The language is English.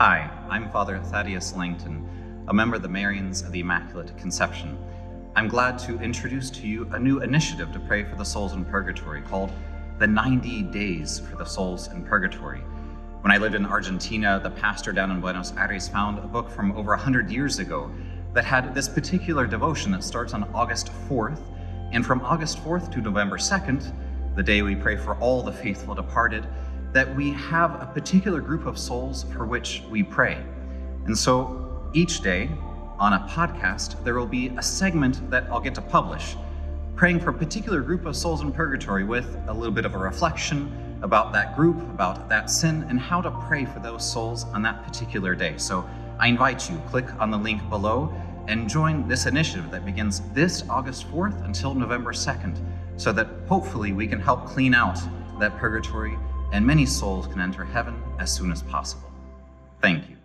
Hi, I'm Father Thaddeus Lancton, a member of the Marians of the Immaculate Conception. I'm glad to introduce to you a new initiative to pray for the souls in purgatory called the 90 Days for the Souls in Purgatory. When I lived in Argentina, the pastor down in Buenos Aires found a book from over 100 years ago that had this particular devotion that starts on August 4th. And from August 4th to November 2nd, the day we pray for all the faithful departed, that we have a particular group of souls for which we pray. And so each day on a podcast, there will be a segment that I'll get to publish, praying for a particular group of souls in purgatory with a little bit of a reflection about that group, about that sin, and how to pray for those souls on that particular day. So I invite you, click on the link below and join this initiative that begins this August 4th until November 2nd, so that hopefully we can help clean out that purgatory and many souls can enter heaven as soon as possible. Thank you.